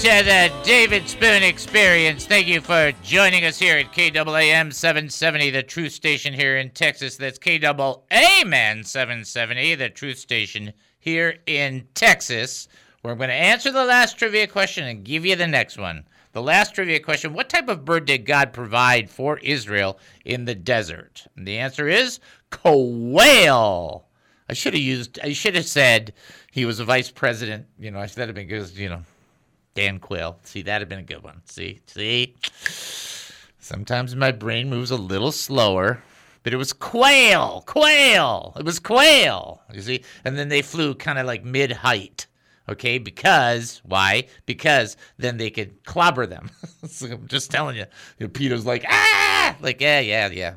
to the David Spoon Experience. Thank you for joining us here at KAAM 770, the truth station here in Texas. That's KAAM 770, the truth station here in Texas. We're going to answer the last trivia question and give you the next one. The last trivia question What type of bird did God provide for Israel in the desert? And the answer is quail. I should have used, I should have said he was a vice president. You know, that'd have been good, you know, Dan Quayle. See, that'd have been a good one. See, see? Sometimes my brain moves a little slower, but it was quail, quail. It was quail. You see? And then they flew kind of like mid height. Okay, because why? Because then they could clobber them. so I'm just telling you. you know, Peter's like ah, like yeah, yeah, yeah.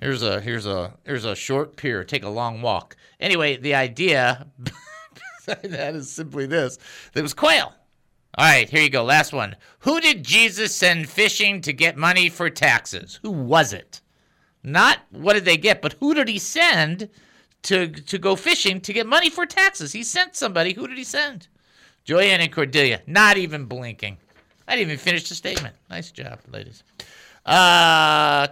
Here's a here's a here's a short pier. Take a long walk. Anyway, the idea that is simply this: there was quail. All right, here you go. Last one. Who did Jesus send fishing to get money for taxes? Who was it? Not what did they get, but who did he send to to go fishing to get money for taxes. He sent somebody. Who did he send? Joanne and Cordelia. Not even blinking. I didn't even finish the statement. Nice job, ladies. Uh,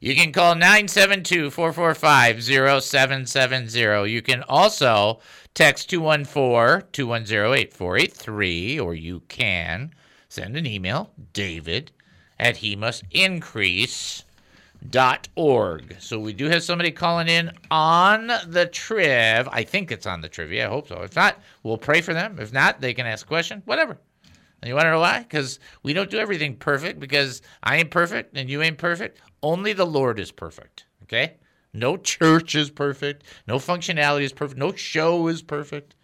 you can call 972-445-0770. You can also text 214-210-8483, or you can send an email, david at he must increase dot org. So we do have somebody calling in on the triv. I think it's on the trivia. I hope so. If not, we'll pray for them. If not, they can ask a question. Whatever. And you want to know why? Because we don't do everything perfect. Because I ain't perfect and you ain't perfect. Only the Lord is perfect. Okay. No church is perfect. No functionality is perfect. No show is perfect.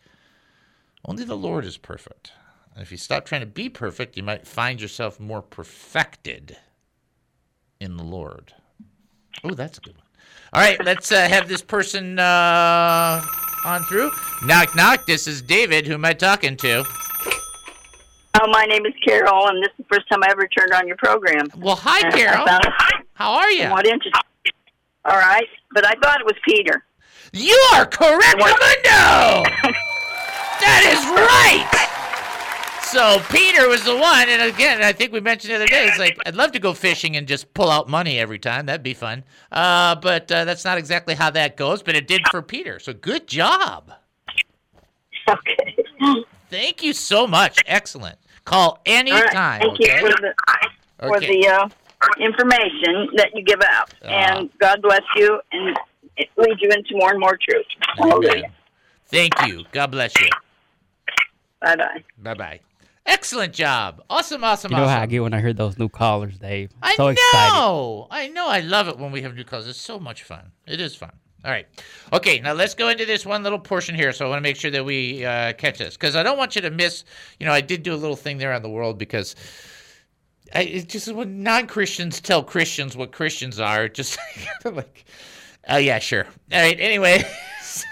Only the Lord is perfect. And if you stop trying to be perfect, you might find yourself more perfected in the Lord. Oh, that's a good one. All right, let's uh, have this person uh, on through. Knock, knock. This is David. Who am I talking to? Oh, my name is Carol, and this is the first time I ever turned on your program. Well, hi, And Carol. How are you? somewhat interesting. All right, but I thought it was Peter. You are correct, Mundo! that is right! So Peter was the one, and again, I think we mentioned the other day. It's like I'd love to go fishing and just pull out money every time. That'd be fun. Uh, but uh, that's not exactly how that goes. But it did for Peter. So good job. Okay. Thank you so much. Excellent. Call anytime. All right, thank okay? you for the for Okay. the uh, information that you give out, Ah. and God bless you, and it leads you into more and more truth. Amen. Thank you. God bless you. Bye bye. Bye bye. Excellent job. Awesome, awesome, You know awesome. how I get when I hear those new callers, Dave. I so excited. know. I know. I love it when we have new callers. It's so much fun. It is fun. All right. Okay, now let's go into this one little portion here. So I want to make sure that we uh, catch this because I don't want you to miss. You know, I did do a little thing there on the world because I, it's just when non Christians tell Christians what Christians are, just like, oh, yeah, sure. All right. Anyway.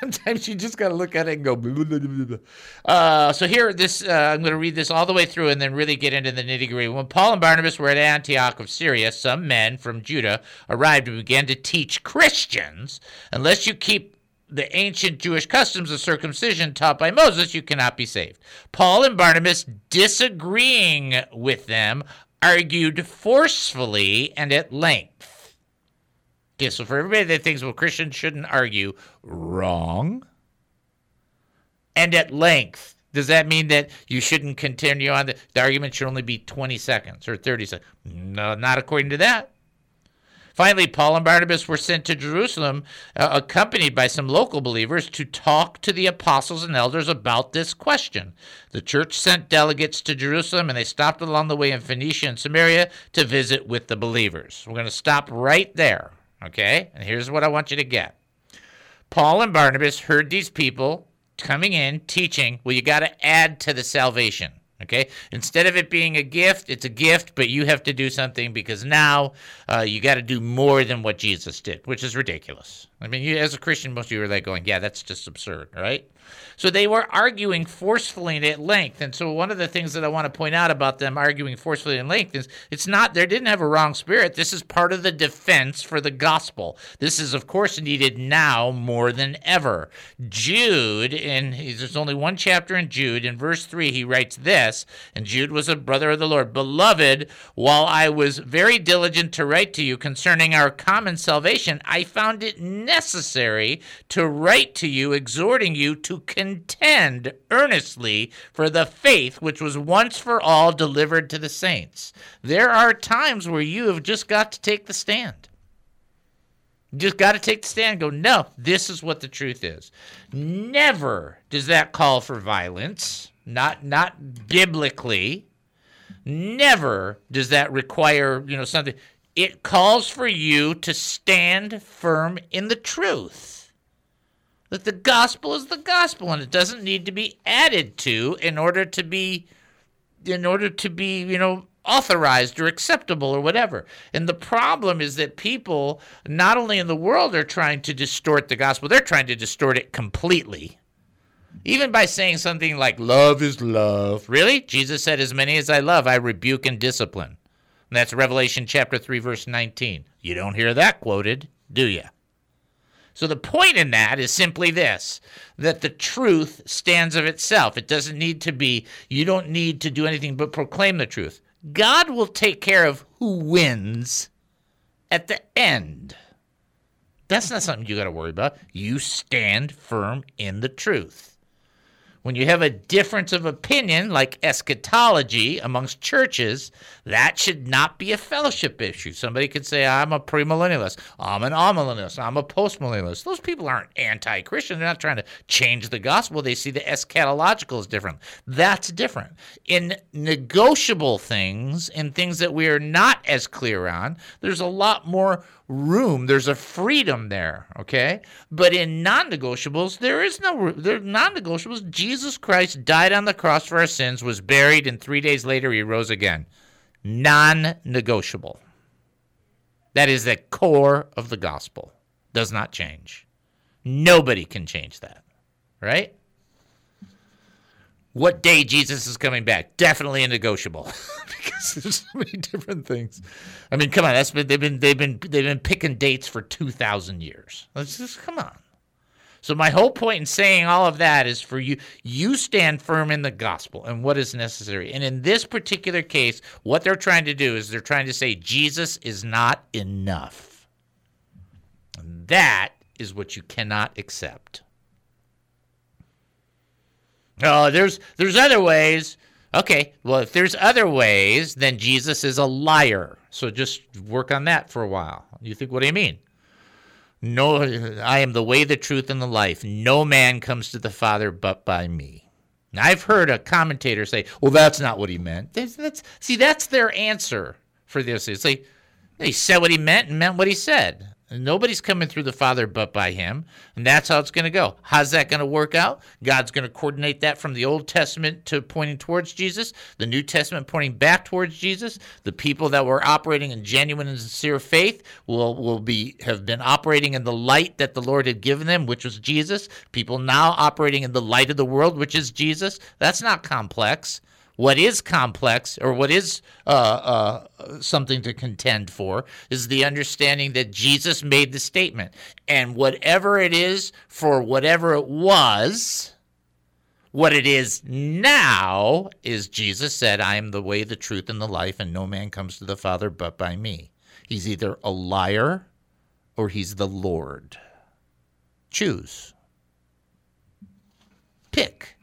Sometimes you just got to look at it and go. Blah, blah, blah. Uh, so here, this uh, I'm going to read this all the way through and then really get into the nitty gritty. When Paul and Barnabas were at Antioch of Syria, some men from Judah arrived and began to teach Christians, unless you keep the ancient Jewish customs of circumcision taught by Moses, you cannot be saved. Paul and Barnabas, disagreeing with them, argued forcefully and at length. Okay, so for everybody that thinks, well, Christians shouldn't argue, wrong. And at length. Does that mean that you shouldn't continue on? The, the argument should only be 20 seconds or 30 seconds? No, not according to that. Finally, Paul and Barnabas were sent to Jerusalem, uh, accompanied by some local believers, to talk to the apostles and elders about this question. The church sent delegates to Jerusalem, and they stopped along the way in Phoenicia and Samaria to visit with the believers. We're going to stop right there, okay? And here's what I want you to get. Paul and Barnabas heard these people coming in teaching, well, you got to add to the salvation. Okay, instead of it being a gift, it's a gift, but you have to do something because now uh, you got to do more than what Jesus did, which is ridiculous. I mean, you, as a Christian, most of you are like going, "Yeah, that's just absurd," right? So they were arguing forcefully and at length. And so one of the things that I want to point out about them arguing forcefully and length is it's not they didn't have a wrong spirit. This is part of the defense for the gospel. This is of course needed now more than ever. Jude in there's only one chapter in Jude in verse 3 he writes this, and Jude was a brother of the Lord, beloved, while I was very diligent to write to you concerning our common salvation, I found it necessary to write to you exhorting you to contend earnestly for the faith which was once for all delivered to the saints. There are times where you have just got to take the stand. You just got to take the stand and go, no, this is what the truth is. Never does that call for violence, not not biblically. Never does that require, you know, something. It calls for you to stand firm in the truth that the gospel is the gospel and it doesn't need to be added to in order to be in order to be you know authorized or acceptable or whatever. And the problem is that people not only in the world are trying to distort the gospel they're trying to distort it completely. Even by saying something like love is love. Really? Jesus said as many as i love i rebuke and discipline. And that's revelation chapter 3 verse 19 you don't hear that quoted do you so the point in that is simply this that the truth stands of itself. It doesn't need to be, you don't need to do anything but proclaim the truth. God will take care of who wins at the end. That's not something you got to worry about. You stand firm in the truth. When you have a difference of opinion, like eschatology amongst churches, that should not be a fellowship issue. Somebody could say, I'm a premillennialist, I'm an amillennialist, I'm a postmillennialist. Those people aren't anti Christian. They're not trying to change the gospel. They see the eschatological as different. That's different. In negotiable things, in things that we are not as clear on, there's a lot more room. There's a freedom there, okay? But in non-negotiables, there is no there non-negotiables. Jesus Christ died on the cross for our sins, was buried, and three days later he rose again. Non-negotiable. That is the core of the gospel. Does not change. Nobody can change that, right? What day Jesus is coming back? Definitely a negotiable because there's so many different things. I mean, come on, that's been they've been they've been they've been picking dates for two thousand years. Let's just come on. So my whole point in saying all of that is for you you stand firm in the gospel and what is necessary. And in this particular case, what they're trying to do is they're trying to say Jesus is not enough. And that is what you cannot accept. Oh, there's there's other ways. Okay, well if there's other ways, then Jesus is a liar. So just work on that for a while. You think what do you mean? No, I am the way, the truth, and the life. No man comes to the Father but by me. Now, I've heard a commentator say, "Well, that's not what he meant." That's, that's see, that's their answer for this. It's like he said what he meant and meant what he said. Nobody's coming through the Father but by him, and that's how it's going to go. How's that going to work out? God's going to coordinate that from the Old Testament to pointing towards Jesus, the New Testament pointing back towards Jesus. The people that were operating in genuine and sincere faith will will be have been operating in the light that the Lord had given them, which was Jesus. People now operating in the light of the world, which is Jesus. That's not complex. What is complex, or what is uh, uh, something to contend for, is the understanding that Jesus made the statement. And whatever it is for whatever it was, what it is now is Jesus said, I am the way, the truth, and the life, and no man comes to the Father but by me. He's either a liar or he's the Lord. Choose. Pick.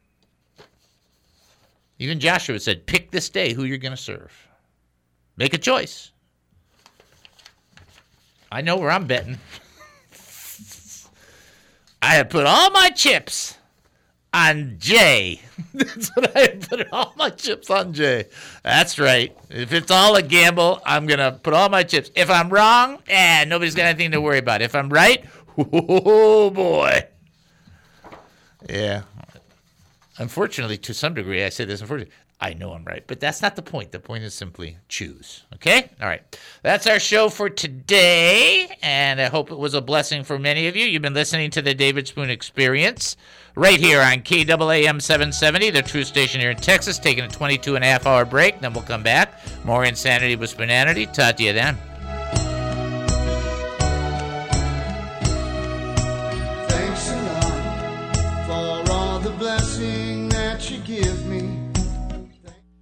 Even Joshua said, pick this day who you're going to serve. Make a choice. I know where I'm betting. I have put all my chips on Jay. That's what I have put all my chips on Jay. That's right. If it's all a gamble, I'm going to put all my chips. If I'm wrong, eh, nobody's got anything to worry about. If I'm right, oh boy. Yeah, unfortunately, to some degree, I say this unfortunately, I know I'm right, but that's not the point. The point is simply choose. Okay? All right. That's our show for today, and I hope it was a blessing for many of you. You've been listening to the David Spoon Experience right here on KAAM 770, the true station here in Texas, taking a 22 and a half hour break. Then we'll come back. More insanity with Spoonanity. Talk to you then.